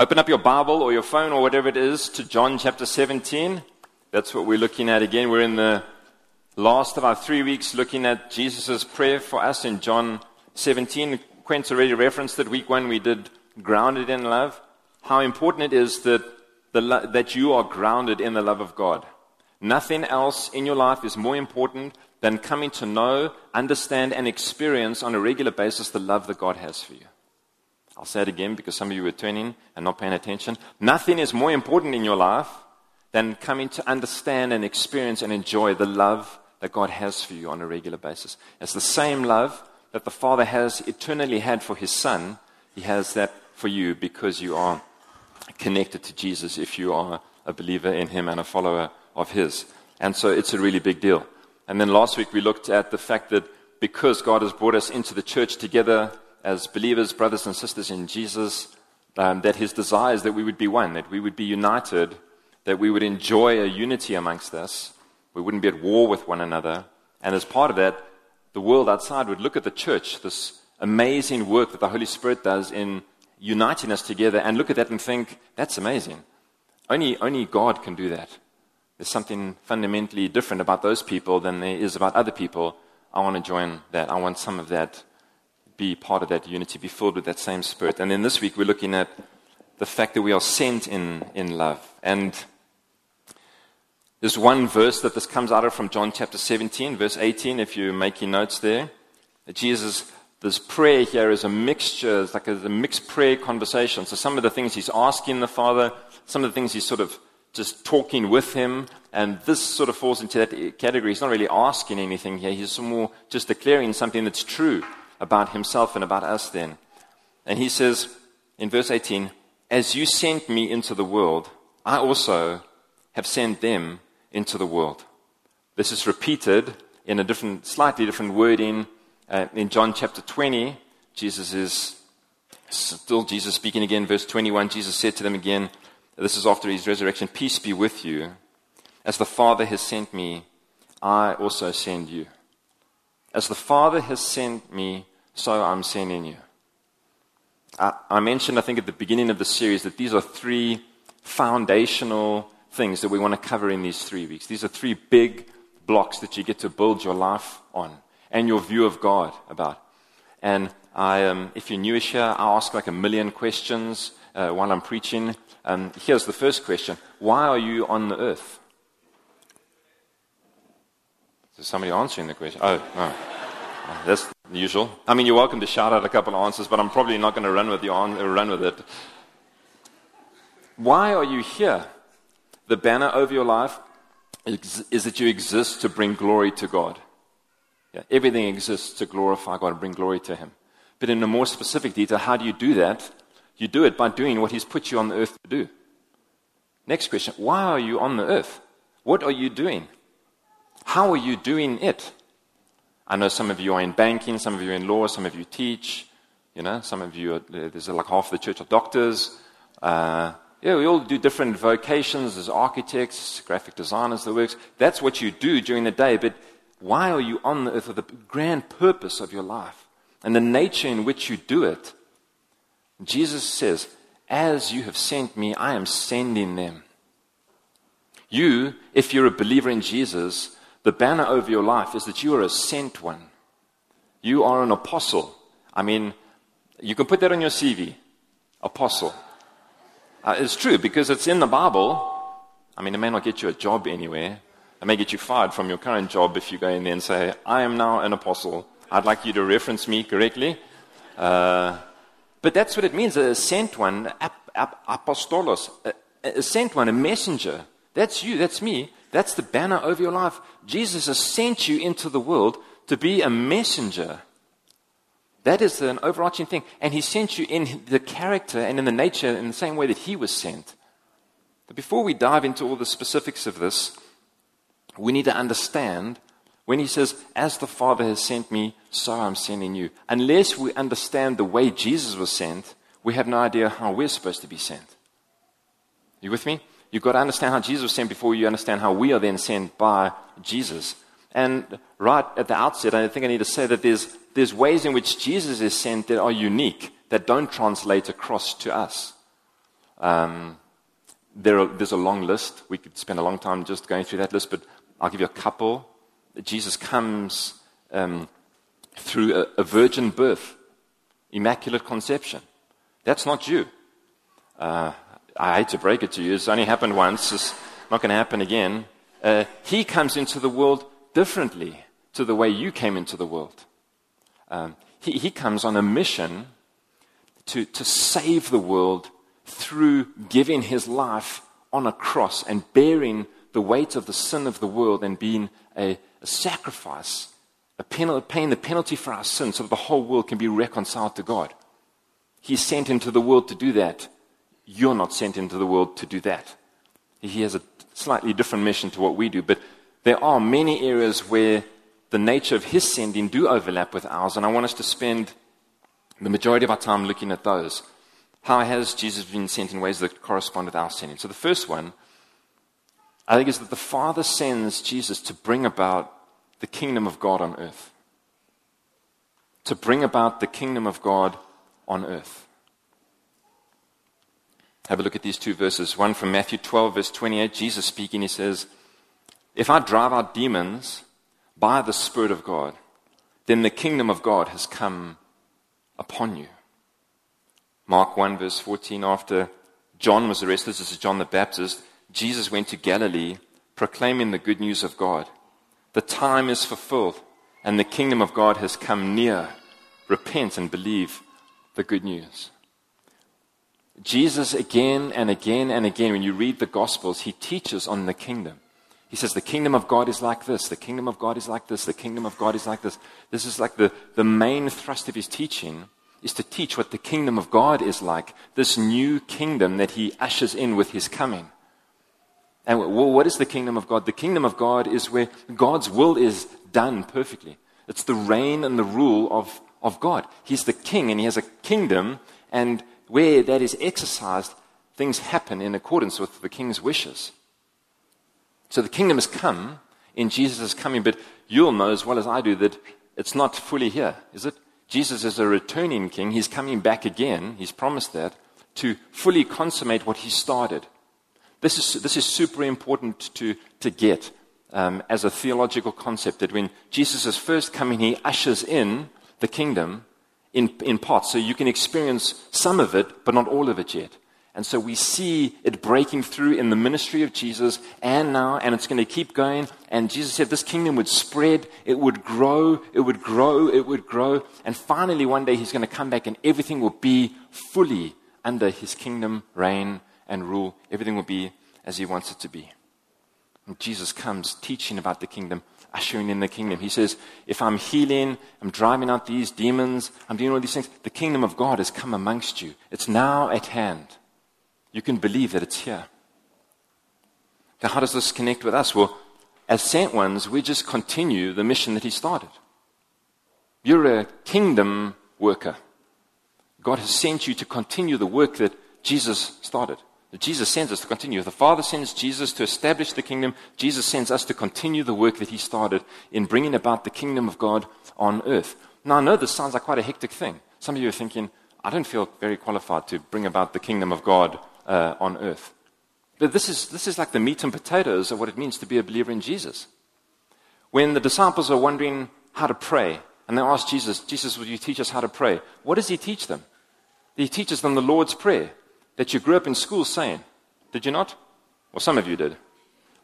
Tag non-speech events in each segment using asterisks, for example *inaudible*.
Open up your Bible or your phone or whatever it is to John chapter 17. That's what we're looking at again. We're in the last of our three weeks looking at Jesus' prayer for us in John 17. Quent's already referenced it. Week one, we did grounded in love. How important it is that, the, that you are grounded in the love of God. Nothing else in your life is more important than coming to know, understand, and experience on a regular basis the love that God has for you. I'll say it again because some of you were turning and not paying attention. Nothing is more important in your life than coming to understand and experience and enjoy the love that God has for you on a regular basis. It's the same love that the Father has eternally had for His Son. He has that for you because you are connected to Jesus if you are a believer in Him and a follower of His. And so it's a really big deal. And then last week we looked at the fact that because God has brought us into the church together as believers, brothers and sisters in Jesus, um, that His desire is that we would be one, that we would be united, that we would enjoy a unity amongst us, we wouldn't be at war with one another. And as part of that, the world outside would look at the church, this amazing work that the Holy Spirit does in uniting us together, and look at that and think, that's amazing. Only, only God can do that. There's something fundamentally different about those people than there is about other people. I want to join that. I want some of that, be part of that unity, be filled with that same spirit. And then this week we're looking at the fact that we are sent in, in love. And there's one verse that this comes out of from John chapter 17, verse 18, if you're making notes there. Jesus, this prayer here is a mixture, it's like a, a mixed prayer conversation. So some of the things he's asking the Father, some of the things he's sort of just talking with him, and this sort of falls into that category. He's not really asking anything here, he's more just declaring something that's true about himself and about us then. And he says in verse 18, As you sent me into the world, I also have sent them into the world. This is repeated in a different, slightly different wording uh, in John chapter 20. Jesus is still Jesus speaking again, verse 21. Jesus said to them again, this is after his resurrection, Peace be with you. As the Father has sent me, I also send you. As the Father has sent me, so I'm sending you. I, mentioned, I think, at the beginning of the series that these are three foundational things that we want to cover in these three weeks. These are three big blocks that you get to build your life on and your view of God about. And I, um, if you're newish here, I ask like a million questions uh, while I'm preaching. Um, here's the first question Why are you on the earth? Is somebody answering the question? Oh, no. Ah, that's usual. I mean, you're welcome to shout out a couple of answers, but I'm probably not going to run with, the on, uh, run with it. Why are you here? The banner over your life is, is that you exist to bring glory to God. Yeah, everything exists to glorify God and bring glory to Him. But in a more specific detail, how do you do that? You do it by doing what He's put you on the earth to do. Next question Why are you on the earth? What are you doing? How are you doing it? I know some of you are in banking, some of you are in law, some of you teach. You know, some of you, are, there's like half the church are doctors. Uh, yeah, we all do different vocations as architects, graphic designers, the works. That's what you do during the day, but why are you on the earth for the grand purpose of your life and the nature in which you do it? Jesus says, As you have sent me, I am sending them. You, if you're a believer in Jesus, the banner over your life is that you are a sent one. You are an apostle. I mean, you can put that on your CV. Apostle. Uh, it's true because it's in the Bible. I mean, it may not get you a job anywhere. It may get you fired from your current job if you go in there and say, I am now an apostle. I'd like you to reference me correctly. Uh, but that's what it means a sent one, ap- ap- apostolos, a, a sent one, a messenger. That's you, that's me. That's the banner over your life. Jesus has sent you into the world to be a messenger. That is an overarching thing. And he sent you in the character and in the nature in the same way that he was sent. But before we dive into all the specifics of this, we need to understand when he says, As the Father has sent me, so I'm sending you. Unless we understand the way Jesus was sent, we have no idea how we're supposed to be sent. You with me? You've got to understand how Jesus was sent before you understand how we are then sent by Jesus. And right at the outset, I think I need to say that there's, there's ways in which Jesus is sent that are unique, that don't translate across to us. Um, there are, there's a long list. We could spend a long time just going through that list, but I'll give you a couple. Jesus comes um, through a, a, virgin birth, immaculate conception. That's not you. Uh, I hate to break it to you. It's only happened once. It's not going to happen again. Uh, he comes into the world differently to the way you came into the world. Um, he, he comes on a mission to, to save the world through giving his life on a cross and bearing the weight of the sin of the world and being a, a sacrifice, a penalty, paying the penalty for our sins so that the whole world can be reconciled to God. He sent into the world to do that. You're not sent into the world to do that. He has a slightly different mission to what we do, but there are many areas where the nature of his sending do overlap with ours, and I want us to spend the majority of our time looking at those. How has Jesus been sent in ways that correspond with our sending? So the first one, I think, is that the Father sends Jesus to bring about the kingdom of God on earth. To bring about the kingdom of God on earth. Have a look at these two verses. One from Matthew 12, verse 28. Jesus speaking, he says, If I drive out demons by the Spirit of God, then the kingdom of God has come upon you. Mark 1, verse 14, after John was arrested, this is John the Baptist, Jesus went to Galilee proclaiming the good news of God. The time is fulfilled, and the kingdom of God has come near. Repent and believe the good news. Jesus, again and again and again, when you read the Gospels, he teaches on the kingdom. He says, The kingdom of God is like this, the kingdom of God is like this, the kingdom of God is like this. This is like the, the main thrust of his teaching is to teach what the kingdom of God is like, this new kingdom that he ushers in with his coming. And what is the kingdom of God? The kingdom of God is where God's will is done perfectly. It's the reign and the rule of, of God. He's the king and he has a kingdom, and where that is exercised, things happen in accordance with the king's wishes. So the kingdom has come in Jesus' coming, but you'll know as well as I do that it's not fully here, is it? Jesus is a returning king. He's coming back again. He's promised that to fully consummate what he started. This is, this is super important to, to get um, as a theological concept that when Jesus is first coming, he ushers in the kingdom in, in parts. So you can experience some of it, but not all of it yet. And so we see it breaking through in the ministry of Jesus and now, and it's going to keep going. And Jesus said this kingdom would spread, it would grow, it would grow, it would grow. And finally, one day he's going to come back and everything will be fully under his kingdom, reign, and rule. Everything will be as he wants it to be. And Jesus comes teaching about the kingdom, ushering in the kingdom. He says, If I'm healing, I'm driving out these demons, I'm doing all these things, the kingdom of God has come amongst you. It's now at hand you can believe that it's here. Now, how does this connect with us? Well, as sent ones, we just continue the mission that He started. You're a kingdom worker. God has sent you to continue the work that Jesus started. Jesus sends us to continue. The Father sends Jesus to establish the kingdom. Jesus sends us to continue the work that He started in bringing about the kingdom of God on earth. Now, I know this sounds like quite a hectic thing. Some of you are thinking, I don't feel very qualified to bring about the kingdom of God uh, on earth. But this is, this is like the meat and potatoes of what it means to be a believer in Jesus. When the disciples are wondering how to pray, and they ask Jesus, Jesus, will you teach us how to pray? What does he teach them? He teaches them the Lord's Prayer that you grew up in school saying. Did you not? Well, some of you did.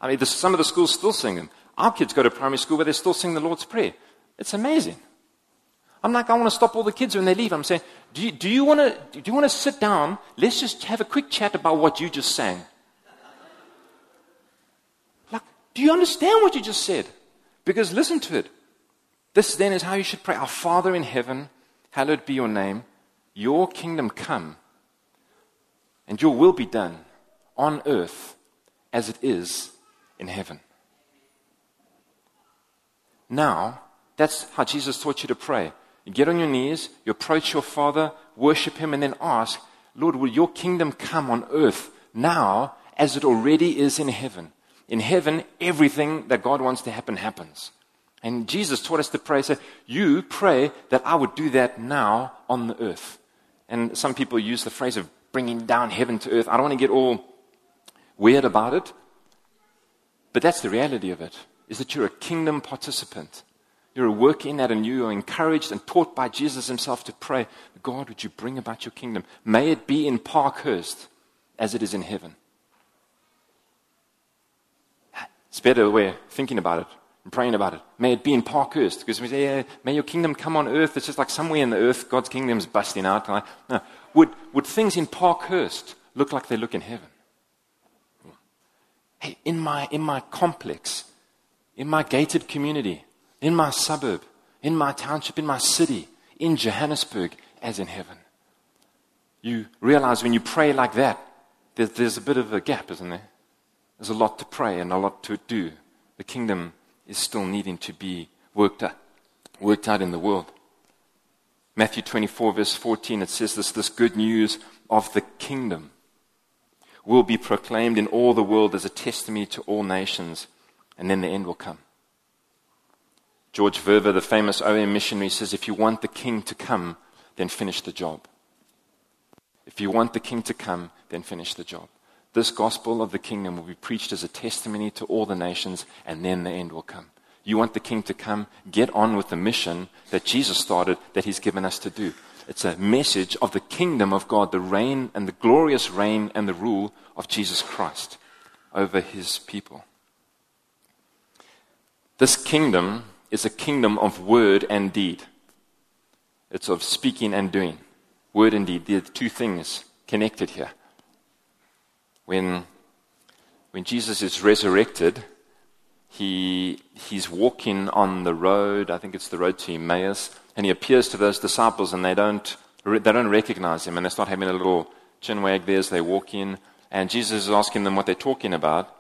I mean, some of the schools still sing them. Our kids go to primary school where they still sing the Lord's Prayer. It's amazing. I'm like, I want to stop all the kids when they leave. I'm saying, do you, do you want to, do you want to sit down? Let's just have a quick chat about what you just sang. Like, do you understand what you just said? Because listen to it. This then is how you should pray. Our Father in heaven, hallowed be your name. Your kingdom come, and your will be done on earth as it is in heaven. Now, that's how Jesus taught you to pray. You get on your knees, you approach your Father, worship Him, and then ask, Lord, will your kingdom come on earth now as it already is in heaven? In heaven, everything that God wants to happen happens. And Jesus taught us to pray, say, You pray that I would do that now on the earth. And some people use the phrase of bringing down heaven to earth. I don't want to get all weird about it. But that's the reality of it, is that you're a kingdom participant. You're a work in that, and you are encouraged and taught by Jesus himself to pray, God, would you bring about your kingdom? May it be in Parkhurst as it is in heaven. It's better way thinking about it and praying about it. May it be in Parkhurst, because we say, yeah, may your kingdom come on earth. It's just like somewhere in the earth, God's kingdom is busting out. No. Would, would things in Parkhurst look like they look in heaven? Hey, in my, in my complex, in my gated community, in my suburb, in my township, in my city, in Johannesburg, as in heaven. You realize when you pray like that, there's, there's a bit of a gap, isn't there? There's a lot to pray and a lot to do. The kingdom is still needing to be worked out, worked out in the world. Matthew 24, verse 14, it says this this good news of the kingdom will be proclaimed in all the world as a testimony to all nations, and then the end will come. George Verwer, the famous OM missionary, says if you want the king to come, then finish the job. If you want the king to come, then finish the job. This gospel of the kingdom will be preached as a testimony to all the nations, and then the end will come. You want the king to come? Get on with the mission that Jesus started, that he's given us to do. It's a message of the kingdom of God, the reign and the glorious reign and the rule of Jesus Christ over his people. This kingdom is a kingdom of word and deed. It's of speaking and doing. Word and deed. Are two things connected here. When, when Jesus is resurrected, he, he's walking on the road, I think it's the road to Emmaus, and he appears to those disciples and they don't, they don't recognize him and they start having a little chin wag there as they walk in. And Jesus is asking them what they're talking about.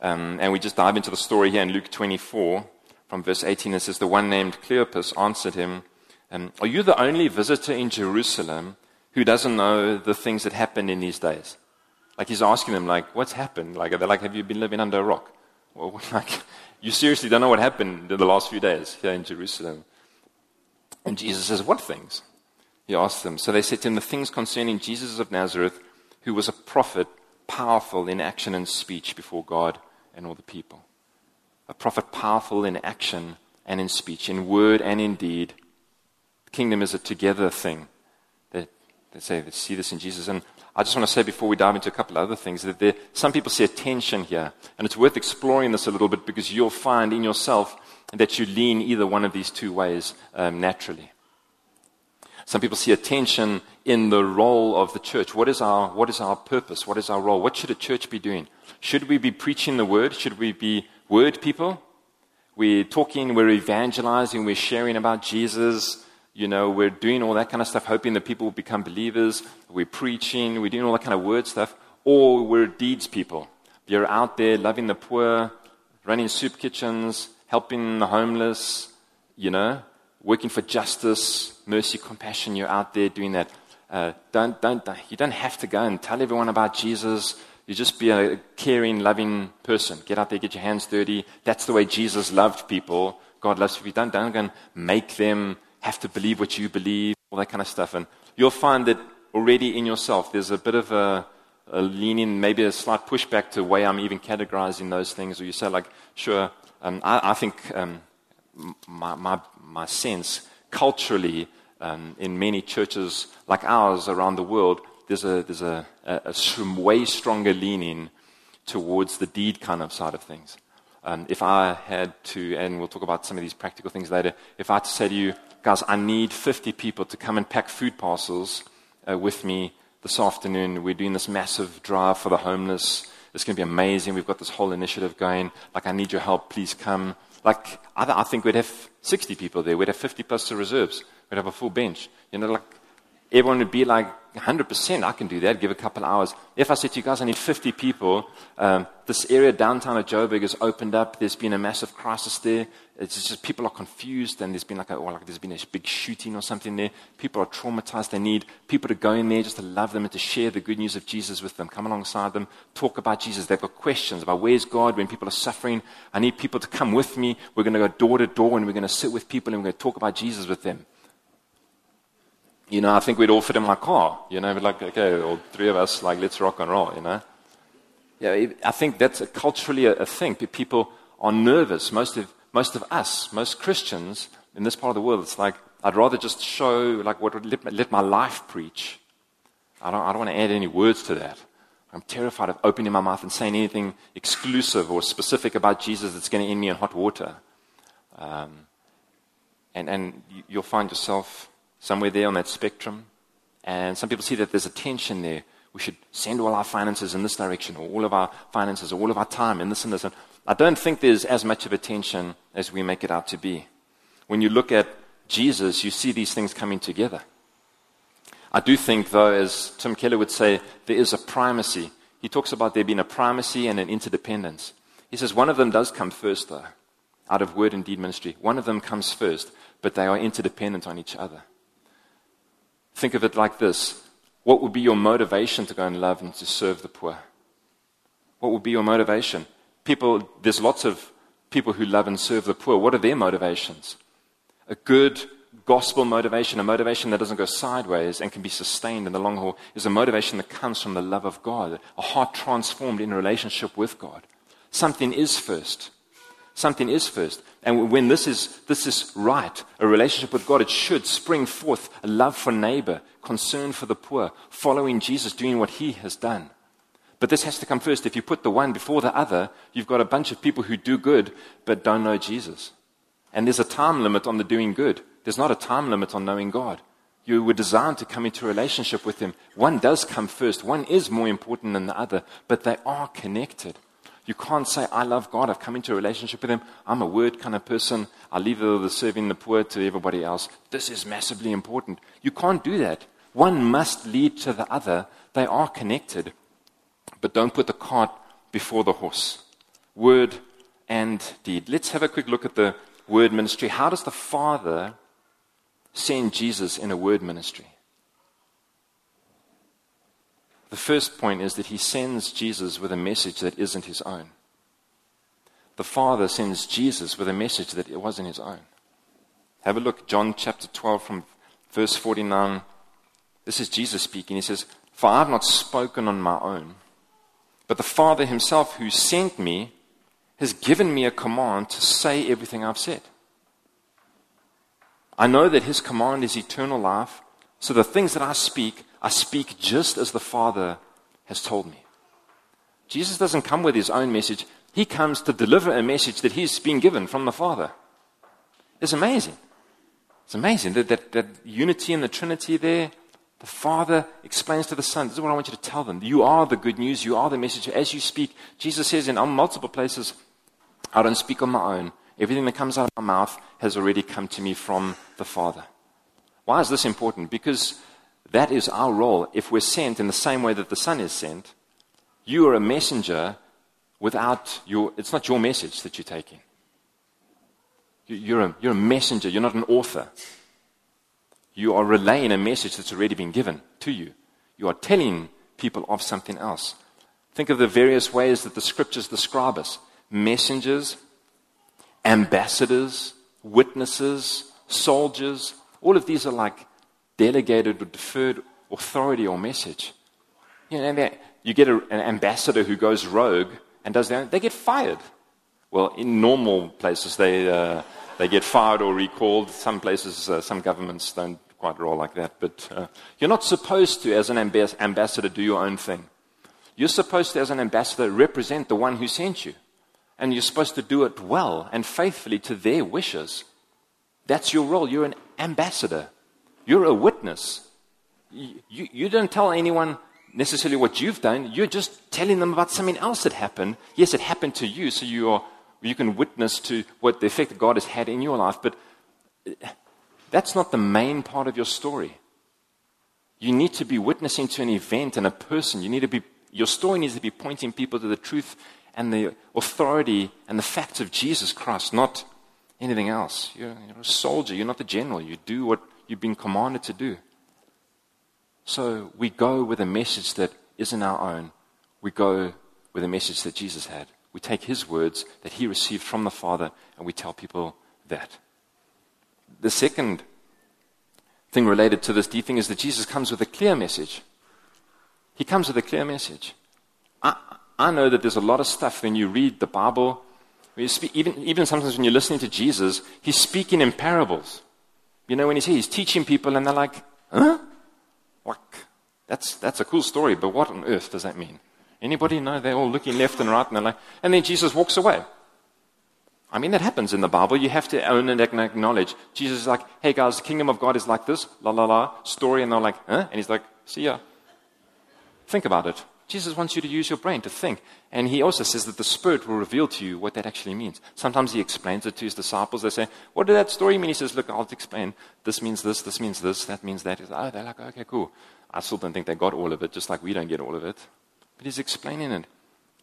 Um, and we just dive into the story here in Luke 24 from verse 18, it says, The one named Cleopas answered him, um, Are you the only visitor in Jerusalem who doesn't know the things that happened in these days? Like he's asking them, like, what's happened? Like, they're like, have you been living under a rock? Well, *laughs* like, you seriously don't know what happened in the last few days here in Jerusalem. And Jesus says, what things? He asks them. So they said to him, the things concerning Jesus of Nazareth, who was a prophet, powerful in action and speech before God and all the people a prophet powerful in action and in speech, in word and in deed. The kingdom is a together thing. They, they say they see this in Jesus. And I just want to say before we dive into a couple of other things that there, some people see a tension here. And it's worth exploring this a little bit because you'll find in yourself that you lean either one of these two ways um, naturally. Some people see a tension in the role of the church. What is, our, what is our purpose? What is our role? What should a church be doing? Should we be preaching the word? Should we be word people. We're talking, we're evangelizing, we're sharing about Jesus. You know, we're doing all that kind of stuff, hoping that people will become believers. We're preaching, we're doing all that kind of word stuff. Or we're deeds people. You're out there loving the poor, running soup kitchens, helping the homeless, you know, working for justice, mercy, compassion. You're out there doing that. Uh, don't, don't, you don't have to go and tell everyone about Jesus you just be a caring, loving person. Get out there, get your hands dirty. That's the way Jesus loved people. God loves people. Don't, don't go and make them have to believe what you believe, all that kind of stuff. And you'll find that already in yourself, there's a bit of a, a leaning, maybe a slight pushback to the way I'm even categorizing those things. Or you say, like, sure, um, I, I, think um, my, my, my sense culturally um, in many churches like ours around the world, there's a, there's a, a, a way stronger leaning towards the deed kind of side of things. Um, if I had to, and we'll talk about some of these practical things later, if I had to say to you, guys, I need 50 people to come and pack food parcels uh, with me this afternoon. We're doing this massive drive for the homeless. It's going to be amazing. We've got this whole initiative going. Like, I need your help. Please come. Like, I, I think we'd have 60 people there. We'd have 50 plus the reserves. We'd have a full bench. You know, like, everyone would be like, 100%, I can do that, give a couple hours. If I said to you guys, I need 50 people, um, this area downtown of Joburg has opened up. There's been a massive crisis there. It's just people are confused, and there's been like, a, like there's been a big shooting or something there. People are traumatized. They need people to go in there just to love them and to share the good news of Jesus with them. Come alongside them, talk about Jesus. They've got questions about where's God when people are suffering. I need people to come with me. We're going to go door to door, and we're going to sit with people, and we're going to talk about Jesus with them. You know, I think we'd all fit in my car. You know, like, okay, all three of us, like, let's rock and roll, you know. Yeah, I think that's a culturally a, a thing. People are nervous. Most of, most of us, most Christians in this part of the world, it's like, I'd rather just show, like, what let, let my life preach. I don't, I don't want to add any words to that. I'm terrified of opening my mouth and saying anything exclusive or specific about Jesus that's going to end me in hot water. Um, and, and you'll find yourself somewhere there on that spectrum. And some people see that there's a tension there. We should send all our finances in this direction, or all of our finances, or all of our time in this and this. And I don't think there's as much of a tension as we make it out to be. When you look at Jesus, you see these things coming together. I do think, though, as Tim Keller would say, there is a primacy. He talks about there being a primacy and an interdependence. He says one of them does come first, though, out of word and deed ministry. One of them comes first, but they are interdependent on each other. Think of it like this What would be your motivation to go and love and to serve the poor? What would be your motivation? People, there's lots of people who love and serve the poor. What are their motivations? A good gospel motivation, a motivation that doesn't go sideways and can be sustained in the long haul, is a motivation that comes from the love of God, a heart transformed in relationship with God. Something is first. Something is first. And when this is, this is right, a relationship with God, it should spring forth a love for neighbor, concern for the poor, following Jesus, doing what he has done. But this has to come first. If you put the one before the other, you've got a bunch of people who do good but don't know Jesus. And there's a time limit on the doing good. There's not a time limit on knowing God. You were designed to come into a relationship with Him. One does come first. One is more important than the other, but they are connected. You can't say, I love God. I've come into a relationship with Him. I'm a word kind of person. I leave the serving the poor to everybody else. This is massively important. You can't do that. One must lead to the other. They are connected. But don't put the cart before the horse. Word and deed. Let's have a quick look at the word ministry. How does the Father send Jesus in a word ministry? The first point is that he sends Jesus with a message that isn't his own. The Father sends Jesus with a message that it wasn't his own. Have a look, John chapter 12 from verse 49. This is Jesus speaking. He says, For I have not spoken on my own, but the Father himself who sent me has given me a command to say everything I've said. I know that his command is eternal life, so the things that I speak, I speak just as the Father has told me. Jesus doesn't come with his own message, he comes to deliver a message that he's been given from the Father. It's amazing. It's amazing that, that, that unity in the Trinity there. The Father explains to the Son, This is what I want you to tell them. You are the good news. You are the message. As you speak, Jesus says in multiple places, I don't speak on my own. Everything that comes out of my mouth has already come to me from the Father. Why is this important? Because that is our role. If we're sent in the same way that the Son is sent, you are a messenger without your, it's not your message that you're taking. You're a, you're a messenger, you're not an author. You are relaying a message that's already been given to you. You are telling people of something else. Think of the various ways that the scriptures describe us messengers, ambassadors, witnesses, soldiers. All of these are like delegated or deferred authority or message. You, know, you get a, an ambassador who goes rogue and does that, they get fired. Well, in normal places, they, uh, they get fired or recalled. Some places, uh, some governments don't quite roll like that. But uh, you're not supposed to, as an ambas- ambassador, do your own thing. You're supposed to, as an ambassador, represent the one who sent you. And you're supposed to do it well and faithfully to their wishes. That's your role. You're an ambassador. You're a witness. You, you, you don't tell anyone necessarily what you've done. You're just telling them about something else that happened. Yes, it happened to you, so you, are, you can witness to what the effect God has had in your life. But eh, that's not the main part of your story. You need to be witnessing to an event and a person. You need to be, your story needs to be pointing people to the truth and the authority and the facts of Jesus Christ, not anything else. You're, you're a soldier, you're not the general. You do what you've been commanded to do. So we go with a message that isn't our own. We go with a message that Jesus had. We take his words that he received from the Father and we tell people that. The second thing related to this deep thing is that Jesus comes with a clear message. He comes with a clear message. I, I know that there's a lot of stuff when you read the Bible, speak, even, even sometimes when you're listening to Jesus, he's speaking in parables. You know, when he's he's teaching people and they're like, huh? Like, that's, that's a cool story, but what on earth does that mean? Anybody know? They're all looking left and right and they're like, and then Jesus walks away. I mean, that happens in the Bible. You have to own and acknowledge. Jesus is like, hey guys, the kingdom of God is like this, la la la, story. And they're like, huh? And he's like, see ya. Think about it. Jesus wants you to use your brain to think. And he also says that the Spirit will reveal to you what that actually means. Sometimes he explains it to his disciples. They say, What did that story mean? He says, Look, I'll explain. This means this, this means this, that means that. Like, oh, they're like, Okay, cool. I still don't think they got all of it, just like we don't get all of it. But he's explaining it.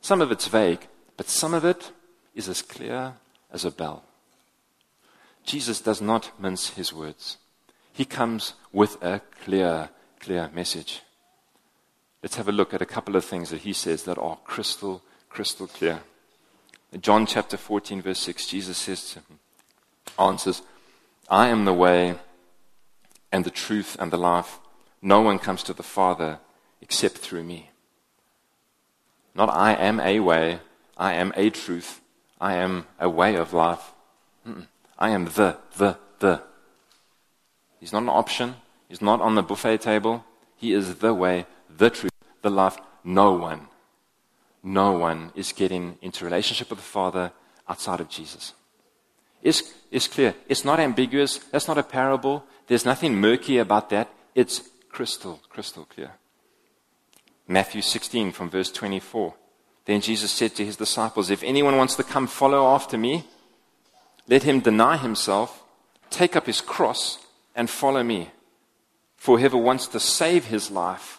Some of it's vague, but some of it is as clear as a bell. Jesus does not mince his words. He comes with a clear, clear message. Let's have a look at a couple of things that he says that are crystal, crystal clear. In John chapter 14, verse 6, Jesus says to him, answers, I am the way and the truth and the life. No one comes to the Father except through me. Not I am a way, I am a truth, I am a way of life. Mm-mm. I am the, the, the. He's not an option. He's not on the buffet table. He is the way, the truth, the life. No one, no one is getting into relationship with the Father outside of Jesus. It's, it's clear. It's not ambiguous. That's not a parable. There's nothing murky about that. It's crystal, crystal clear. Matthew 16 from verse 24. Then Jesus said to his disciples, If anyone wants to come follow after me, let him deny himself, take up his cross, and follow me. For whoever wants to save his life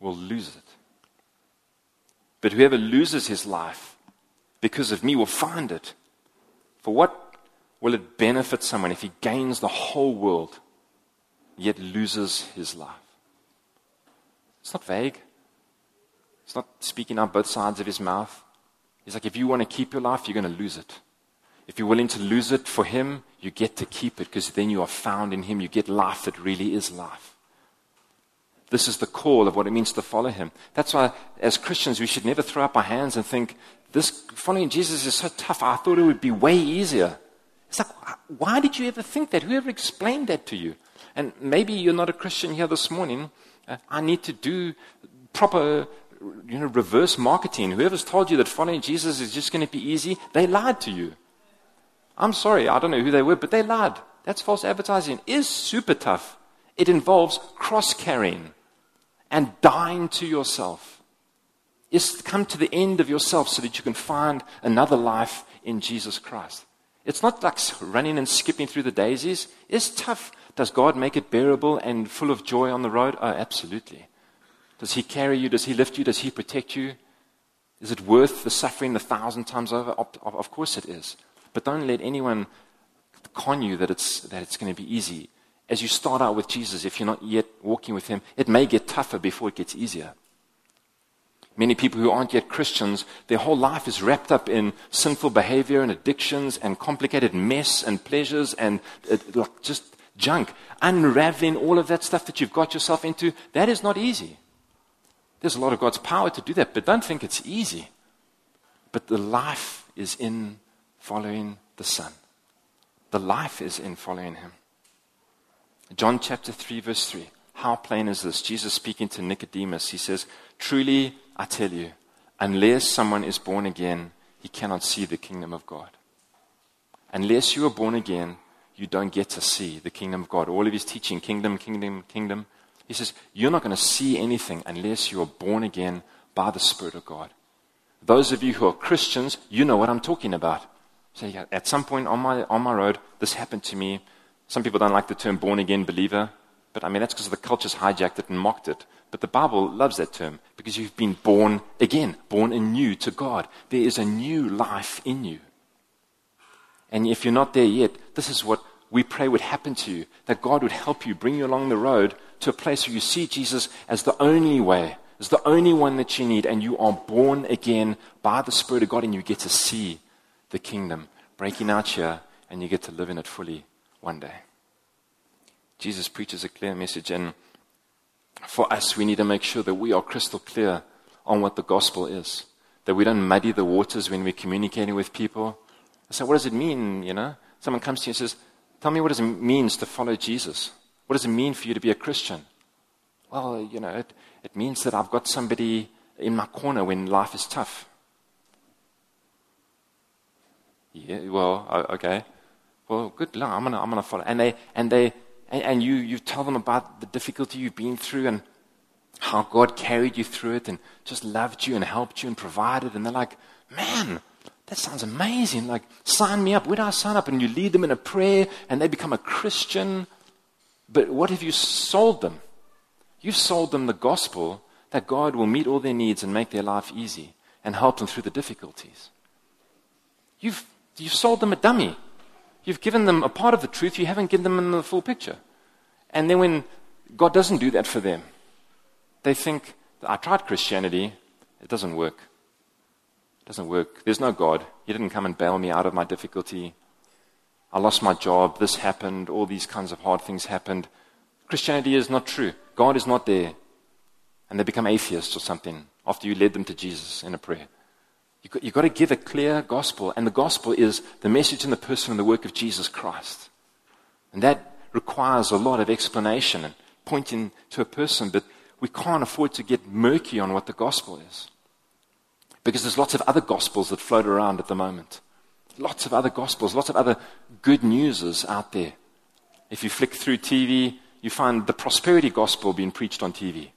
will lose it. But whoever loses his life because of me will find it. For what will it benefit someone if he gains the whole world yet loses his life? It's not vague. It's not speaking out both sides of his mouth. He's like, if you want to keep your life, you're going to lose it. If you're willing to lose it for him, you get to keep it because then you are found in him. You get life that really is life. This is the call of what it means to follow him. That's why, as Christians, we should never throw up our hands and think, this following Jesus is so tough. I thought it would be way easier. It's like, why did you ever think that? Whoever explained that to you? And maybe you're not a Christian here this morning. Uh, I need to do proper you know, reverse marketing. Whoever's told you that following Jesus is just going to be easy, they lied to you. I'm sorry, I don't know who they were, but they lied. That's false advertising. It is super tough. It involves cross carrying and dying to yourself. Is come to the end of yourself so that you can find another life in Jesus Christ. It's not like running and skipping through the daisies. It's tough. Does God make it bearable and full of joy on the road? Oh, absolutely. Does He carry you? Does He lift you? Does He protect you? Is it worth the suffering a thousand times over? Of course it is. But don't let anyone con you that it's, that it's going to be easy. As you start out with Jesus, if you're not yet walking with Him, it may get tougher before it gets easier. Many people who aren't yet Christians, their whole life is wrapped up in sinful behavior and addictions and complicated mess and pleasures and uh, like just junk. Unraveling all of that stuff that you've got yourself into, that is not easy. There's a lot of God's power to do that, but don't think it's easy. But the life is in following the Son. The life is in following Him. John chapter 3, verse 3. How plain is this? Jesus speaking to Nicodemus. He says, Truly, I tell you, unless someone is born again, he cannot see the kingdom of God. Unless you are born again, you don't get to see the kingdom of God. All of his teaching, kingdom, kingdom, kingdom, he says, You're not going to see anything unless you are born again by the Spirit of God. Those of you who are Christians, you know what I'm talking about. So at some point on my, on my road, this happened to me. Some people don't like the term born again believer, but I mean, that's because the culture's hijacked it and mocked it. But the Bible loves that term because you've been born again, born anew to God. There is a new life in you. And if you're not there yet, this is what we pray would happen to you that God would help you, bring you along the road to a place where you see Jesus as the only way, as the only one that you need, and you are born again by the Spirit of God, and you get to see the kingdom breaking out here, and you get to live in it fully one day. Jesus preaches a clear message, and for us, we need to make sure that we are crystal clear on what the gospel is. That we don't muddy the waters when we're communicating with people. So, what does it mean? You know, someone comes to you and says, Tell me what it means to follow Jesus. What does it mean for you to be a Christian? Well, you know, it, it means that I've got somebody in my corner when life is tough. Yeah, well, okay. Well, good luck. I'm gonna, I'm gonna follow. And they, and they, and, and you, you tell them about the difficulty you've been through and how God carried you through it and just loved you and helped you and provided. And they're like, man, that sounds amazing. Like, sign me up. Where do I sign up? And you lead them in a prayer and they become a Christian. But what have you sold them? You've sold them the gospel that God will meet all their needs and make their life easy and help them through the difficulties. You've, you've sold them a dummy. You've given them a part of the truth, you haven't given them the full picture. And then when God doesn't do that for them, they think, I tried Christianity, it doesn't work. It doesn't work. There's no God. He didn't come and bail me out of my difficulty. I lost my job, this happened, all these kinds of hard things happened. Christianity is not true. God is not there. And they become atheists or something after you led them to Jesus in a prayer. You've got, got to give a clear gospel, and the gospel is the message in the person and the work of Jesus Christ. And that requires a lot of explanation and pointing to a person, but we can't afford to get murky on what the gospel is. Because there's lots of other gospels that float around at the moment. Lots of other gospels, lots of other good newses out there. If you flick through TV, you find the prosperity gospel being preached on TV.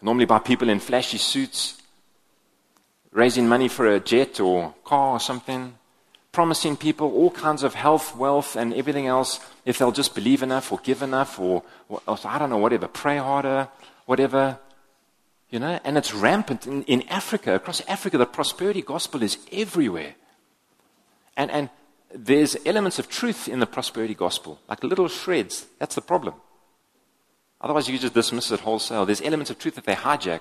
Normally by people in flashy suits, raising money for a jet or car or something, promising people all kinds of health, wealth, and everything else if they'll just believe enough or give enough or, or, or I don't know, whatever, pray harder, whatever. You know, and it's rampant in, in Africa. Across Africa, the prosperity gospel is everywhere. And, and there's elements of truth in the prosperity gospel, like little shreds. That's the problem. Otherwise, you just dismiss it wholesale. There's elements of truth that they hijack.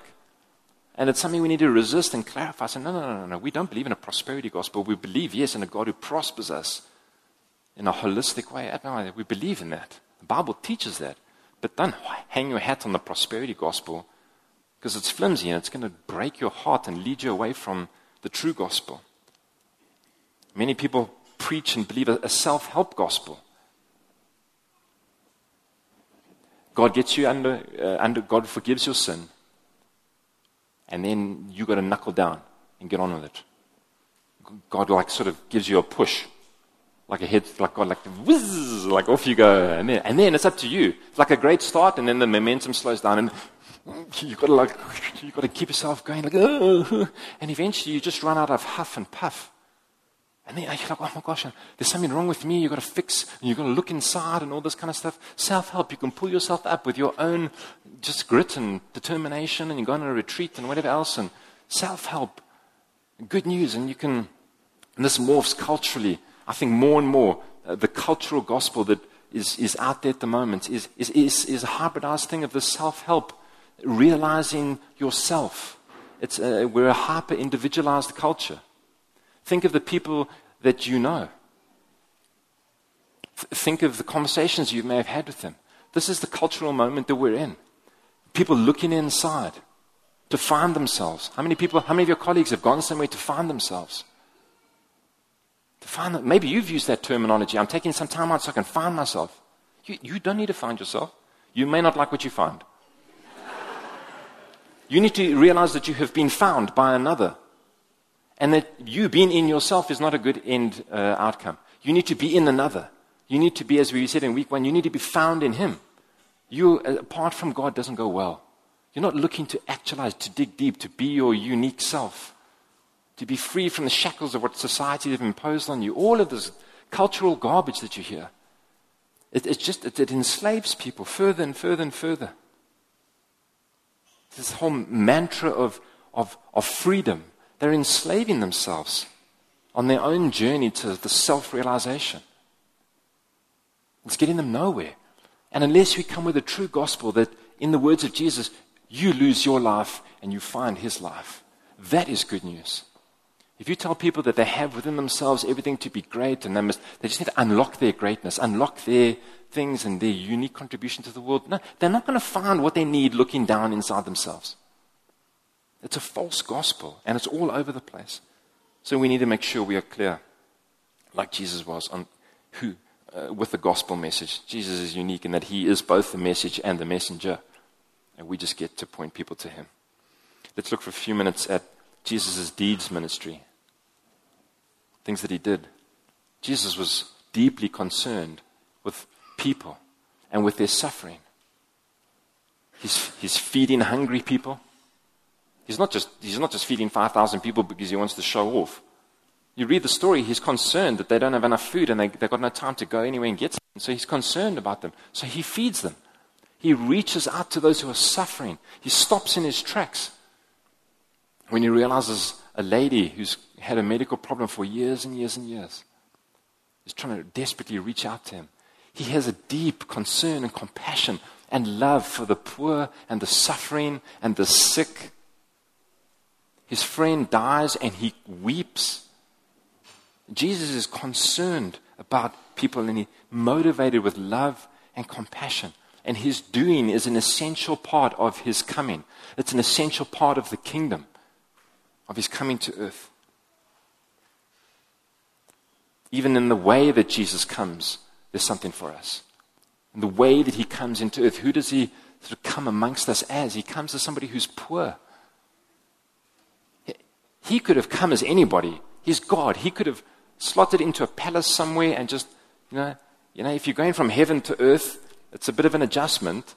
And it's something we need to resist and clarify. Say, no, no, no, no, no. We don't believe in a prosperity gospel. We believe, yes, in a God who prospers us in a holistic way. We believe in that. The Bible teaches that. But don't hang your hat on the prosperity gospel because it's flimsy and it's going to break your heart and lead you away from the true gospel. Many people preach and believe a self help gospel. God gets you under, uh, under, God forgives your sin and then you got to knuckle down and get on with it. God like sort of gives you a push, like a head, like God, like whiz, like off you go, and then, and then it's up to you. It's like a great start, and then the momentum slows down, and you've got to like you've got to keep yourself going, like, and eventually you just run out of huff and puff. And then you're like, oh my gosh, there's something wrong with me. You've got to fix, and you've got to look inside and all this kind of stuff. Self help, you can pull yourself up with your own just grit and determination, and you go on a retreat and whatever else. And self help, good news. And you can, and this morphs culturally. I think more and more, uh, the cultural gospel that is, is out there at the moment is, is, is, is a hybridized thing of the self help, realizing yourself. It's we're a hyper individualized culture. Think of the people that you know. Think of the conversations you may have had with them. This is the cultural moment that we're in. People looking inside to find themselves. How many people, how many of your colleagues have gone somewhere to find themselves? To find them. Maybe you've used that terminology. I'm taking some time out so I can find myself. You, you don't need to find yourself. You may not like what you find. *laughs* you need to realize that you have been found by another and that you being in yourself is not a good end uh, outcome. You need to be in another. You need to be, as we said in week one, you need to be found in Him. You, uh, apart from God, doesn't go well. You're not looking to actualize, to dig deep, to be your unique self, to be free from the shackles of what society has imposed on you. All of this cultural garbage that you hear. It, it's just, it, it enslaves people further and further and further. This whole mantra of, of, of freedom they're enslaving themselves on their own journey to the self realization. It's getting them nowhere. And unless we come with a true gospel that, in the words of Jesus, you lose your life and you find his life, that is good news. If you tell people that they have within themselves everything to be great and they, must, they just need to unlock their greatness, unlock their things and their unique contribution to the world, no, they're not going to find what they need looking down inside themselves. It's a false gospel and it's all over the place. So we need to make sure we are clear, like Jesus was, on who, uh, with the gospel message. Jesus is unique in that he is both the message and the messenger. And we just get to point people to him. Let's look for a few minutes at Jesus' deeds ministry things that he did. Jesus was deeply concerned with people and with their suffering. He's, he's feeding hungry people. He's not, just, he's not just feeding 5,000 people because he wants to show off. You read the story, he's concerned that they don't have enough food and they, they've got no time to go anywhere and get some. So he's concerned about them. So he feeds them. He reaches out to those who are suffering. He stops in his tracks. When he realizes a lady who's had a medical problem for years and years and years. He's trying to desperately reach out to him. He has a deep concern and compassion and love for the poor and the suffering and the sick. His friend dies and he weeps. Jesus is concerned about people and he's motivated with love and compassion. And his doing is an essential part of his coming. It's an essential part of the kingdom, of his coming to earth. Even in the way that Jesus comes, there's something for us. In the way that he comes into earth, who does he sort of come amongst us as? He comes as somebody who's poor. He could have come as anybody. He's God. He could have slotted into a palace somewhere and just, you know, you know, if you're going from heaven to earth, it's a bit of an adjustment.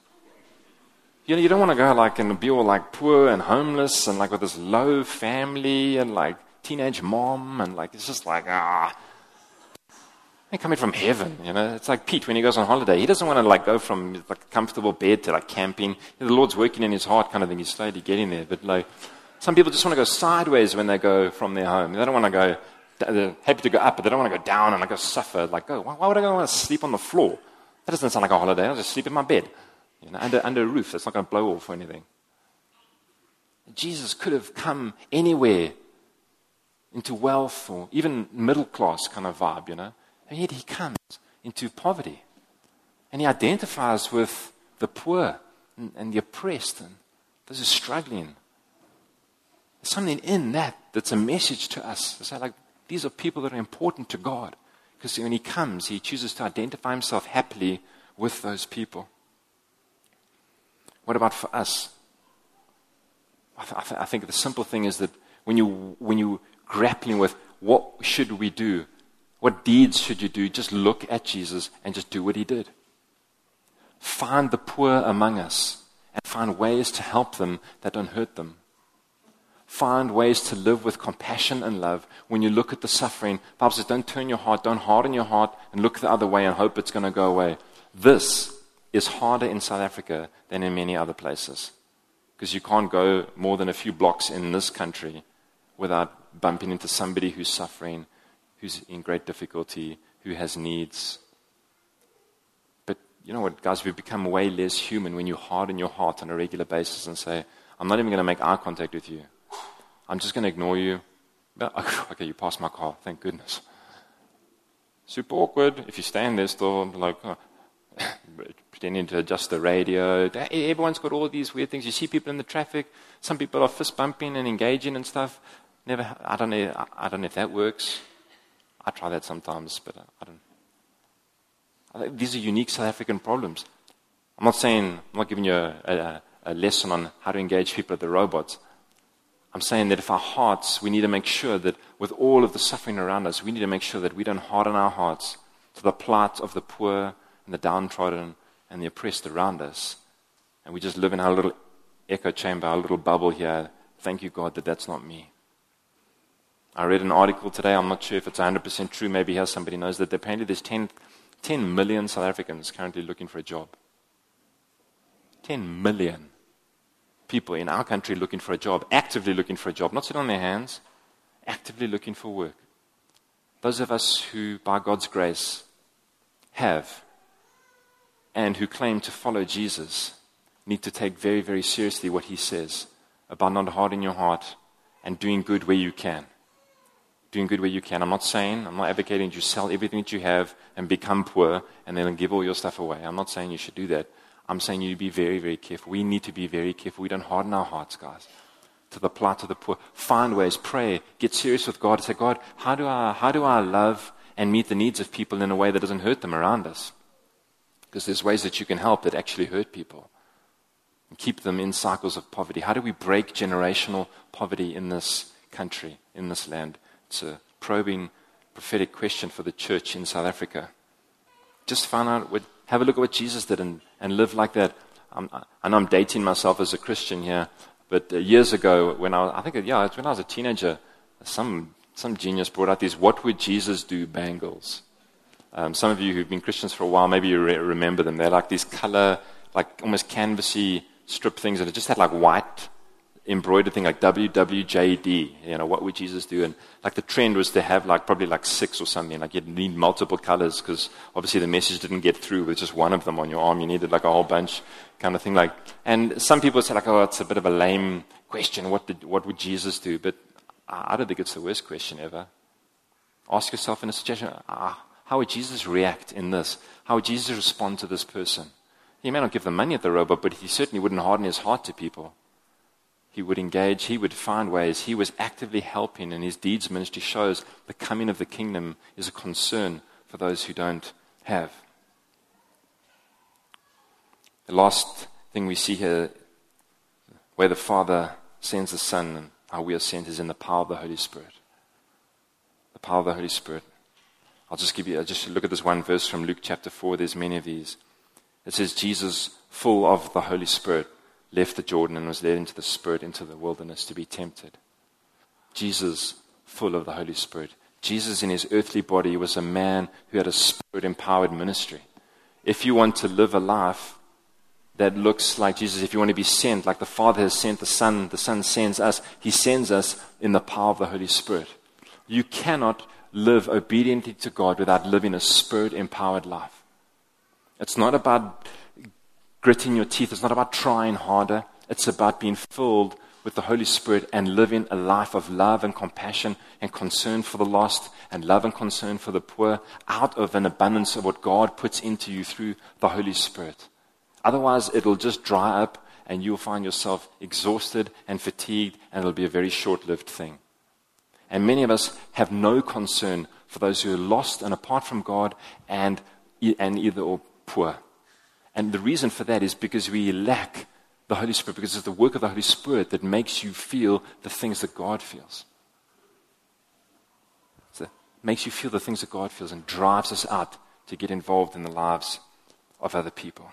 You know, you don't want to go like and be all like poor and homeless and like with this low family and like teenage mom and like it's just like ah they're coming from heaven, you know. It's like Pete when he goes on holiday. He doesn't want to like go from like comfortable bed to like camping. You know, the Lord's working in his heart, kind of thing. He's slowly getting there. But like, some people just want to go sideways when they go from their home. They don't want to go. They're happy to go up, but they don't want to go down and like go suffer. Like. Oh, why, why would I want to sleep on the floor? That doesn't sound like a holiday. I'll just sleep in my bed, you know, under under a roof. That's not going to blow off or anything. Jesus could have come anywhere into wealth or even middle class kind of vibe, you know. And yet he comes into poverty. And he identifies with the poor and, and the oppressed and those who are struggling. There's something in that that's a message to us. Say, like, these are people that are important to God. Because when he comes, he chooses to identify himself happily with those people. What about for us? I, th- I, th- I think the simple thing is that when you when you grappling with what should we do what deeds should you do? Just look at Jesus and just do what he did. Find the poor among us and find ways to help them that don't hurt them. Find ways to live with compassion and love when you look at the suffering. Bible says, don't turn your heart, don't harden your heart and look the other way and hope it's going to go away. This is harder in South Africa than in many other places. Because you can't go more than a few blocks in this country without bumping into somebody who's suffering who's in great difficulty, who has needs. But you know what, guys, we become way less human when you harden your heart on a regular basis and say, I'm not even going to make eye contact with you. I'm just going to ignore you. *laughs* Okay, you passed my car, thank goodness. Super awkward if you stand there still, like, oh, *laughs* pretending to adjust the radio. Everyone's got all these weird things. You see people in the traffic. Some people are fist bumping and engaging and stuff. Never, I don't know. I don't know if that works. I try that sometimes, but uh, I don't. These are unique South African problems. I'm not saying, I'm not giving you a, a, a lesson on how to engage people at the robots. I'm saying that if our hearts, we need to make sure that with all of the suffering around us, we need to make sure that we don't harden our hearts to the plight of the poor and the downtrodden and the oppressed around us. And we just live in our little echo chamber, our little bubble here. Thank you, God, that that's not me. I read an article today, I'm not sure if it's 100% true, maybe here somebody knows that apparently there's 10, 10 million South Africans currently looking for a job. 10 million people in our country looking for a job, actively looking for a job, not sitting on their hands, actively looking for work. Those of us who, by God's grace, have and who claim to follow Jesus need to take very, very seriously what he says about not hardening your heart and doing good where you can doing good where you can. I'm not saying, I'm not advocating you sell everything that you have and become poor and then give all your stuff away. I'm not saying you should do that. I'm saying you be very, very careful. We need to be very careful. We don't harden our hearts, guys, to the plight of the poor. Find ways, pray, get serious with God. Say, God, how do I, how do I love and meet the needs of people in a way that doesn't hurt them around us? Because there's ways that you can help that actually hurt people and keep them in cycles of poverty. How do we break generational poverty in this country, in this land? It's a probing prophetic question for the church in South Africa. Just find out what, have a look at what Jesus did and, and live like that. I'm, I know I'm dating myself as a Christian here, but uh, years ago, when I, was, I think, yeah, when I was a teenager, some, some genius brought out these "What would Jesus do?" bangles. Um, some of you who've been Christians for a while, maybe you re- remember them. They're like these color, like almost canvasy strip things, and it just had like white embroidered thing like WWJD, you know, what would Jesus do? And like the trend was to have like probably like six or something, like you'd need multiple colors because obviously the message didn't get through with just one of them on your arm. You needed like a whole bunch kind of thing. Like, and some people say like, oh, it's a bit of a lame question. What did, what would Jesus do? But I don't think it's the worst question ever. Ask yourself in a situation, ah, how would Jesus react in this? How would Jesus respond to this person? He may not give them money at the robot, but he certainly wouldn't harden his heart to people he would engage, he would find ways, he was actively helping, and his deeds ministry shows the coming of the kingdom is a concern for those who don't have. The last thing we see here, where the Father sends the Son and how we are sent, is in the power of the Holy Spirit. The power of the Holy Spirit. I'll just give you, I'll just look at this one verse from Luke chapter 4. There's many of these. It says, Jesus, full of the Holy Spirit left the Jordan and was led into the Spirit into the wilderness to be tempted. Jesus, full of the Holy Spirit. Jesus, in his earthly body, was a man who had a spirit empowered ministry. If you want to live a life that looks like Jesus, if you want to be sent like the Father has sent the Son, the Son sends us, he sends us in the power of the Holy Spirit. You cannot live obediently to God without living a spirit empowered life. It's not about gritting your teeth. It's not about trying harder. It's about being filled with the Holy Spirit and living a life of love and compassion and concern for the lost and love and concern for the poor out of an abundance of what God puts into you through the Holy Spirit. Otherwise, it'll just dry up and you'll find yourself exhausted and fatigued and it'll be a very short lived thing. And many of us have no concern for those who are lost and apart from God and, and either or poor. And the reason for that is because we lack the Holy Spirit, because it's the work of the Holy Spirit that makes you feel the things that God feels. So makes you feel the things that God feels and drives us out to get involved in the lives of other people.